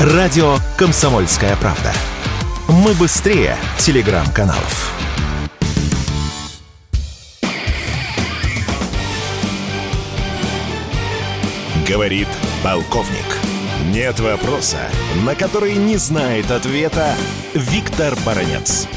Радио «Комсомольская правда». Мы быстрее телеграм-каналов. Говорит полковник. Нет вопроса, на который не знает ответа Виктор Баранец.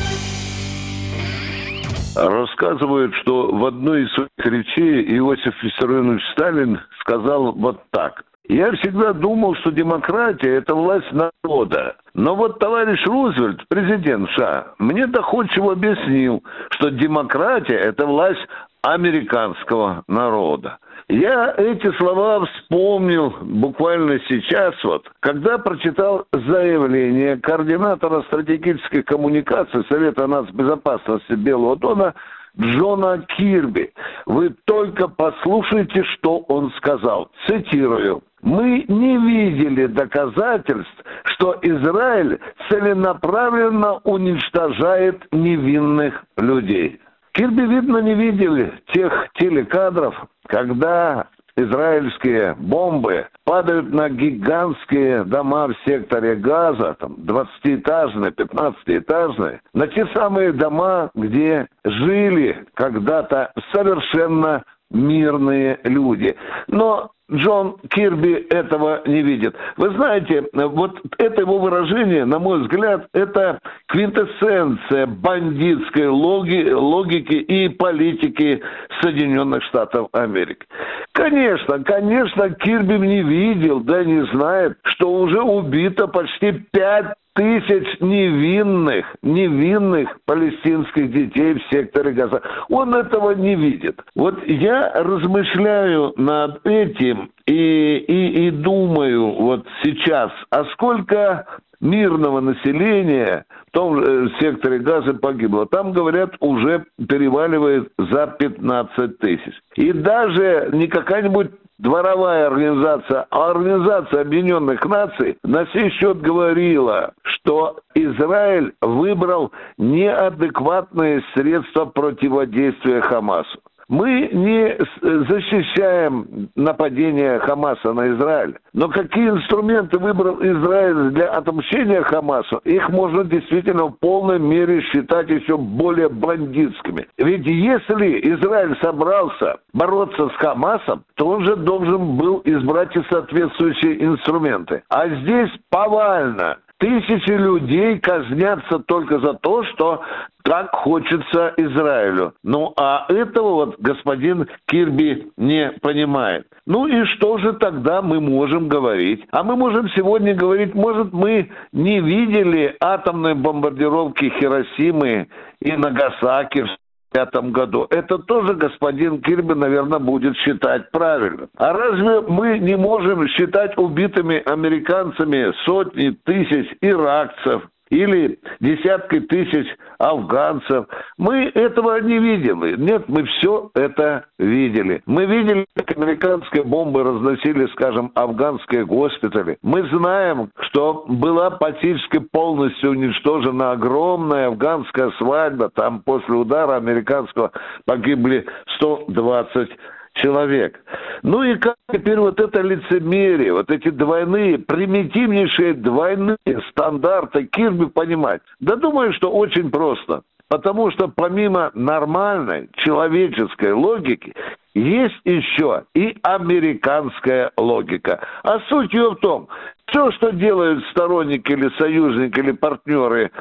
Рассказывают, что в одной из своих речей Иосиф Виссарионович Сталин сказал вот так. Я всегда думал, что демократия – это власть народа. Но вот товарищ Рузвельт, президент США, мне доходчиво объяснил, что демократия – это власть американского народа. Я эти слова вспомнил буквально сейчас, вот, когда прочитал заявление координатора стратегической коммуникации Совета нацбезопасности Белого Дона Джона Кирби. Вы только послушайте, что он сказал. Цитирую. Мы не видели доказательств, что Израиль целенаправленно уничтожает невинных людей. Кирби, видно, не видели тех телекадров, когда израильские бомбы падают на гигантские дома в секторе Газа, там 20-этажные, 15-этажные, на те самые дома, где жили когда-то совершенно мирные люди. Но Джон Кирби этого не видит. Вы знаете, вот это его выражение, на мой взгляд, это квинтэссенция бандитской логи, логики и политики Соединенных Штатов Америки. Конечно, конечно, Кирби не видел, да не знает, что уже убито почти пять тысяч невинных, невинных палестинских детей в секторе Газа. Он этого не видит. Вот я размышляю над этим и, и, и думаю вот сейчас, а сколько мирного населения в том э, секторе газа погибло. Там, говорят, уже переваливает за 15 тысяч. И даже не какая-нибудь дворовая организация, а Организация Объединенных Наций на сей счет говорила, что Израиль выбрал неадекватные средства противодействия Хамасу. Мы не защищаем нападение Хамаса на Израиль. Но какие инструменты выбрал Израиль для отмщения Хамасу, их можно действительно в полной мере считать еще более бандитскими. Ведь если Израиль собрался бороться с Хамасом, то он же должен был избрать и соответствующие инструменты. А здесь повально Тысячи людей казнятся только за то, что так хочется Израилю. Ну, а этого вот господин Кирби не понимает. Ну и что же тогда мы можем говорить? А мы можем сегодня говорить, может, мы не видели атомной бомбардировки Хиросимы и Нагасаки в пятом году. Это тоже господин Кирби, наверное, будет считать правильно. А разве мы не можем считать убитыми американцами сотни тысяч иракцев, или десятки тысяч афганцев. Мы этого не видели. Нет, мы все это видели. Мы видели, как американские бомбы разносили, скажем, афганские госпитали. Мы знаем, что была практически полностью уничтожена огромная афганская свадьба. Там после удара американского погибли 120 человек. Ну и как теперь вот это лицемерие, вот эти двойные, примитивнейшие двойные стандарты Кирби понимать? Да думаю, что очень просто. Потому что помимо нормальной человеческой логики, есть еще и американская логика. А суть ее в том, все, что делают сторонники или союзники или партнеры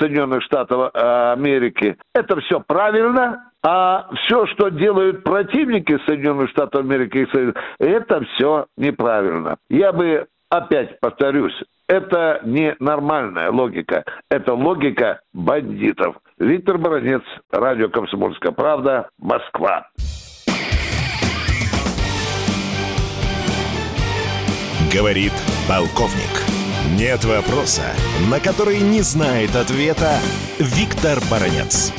Соединенных Штатов Америки, это все правильно, а все, что делают противники Соединенных Штатов Америки, это все неправильно. Я бы опять повторюсь, это не нормальная логика, это логика бандитов. Виктор Баранец, радио «Комсомольская правда», Москва. Говорит полковник. Нет вопроса, на который не знает ответа Виктор Баранец.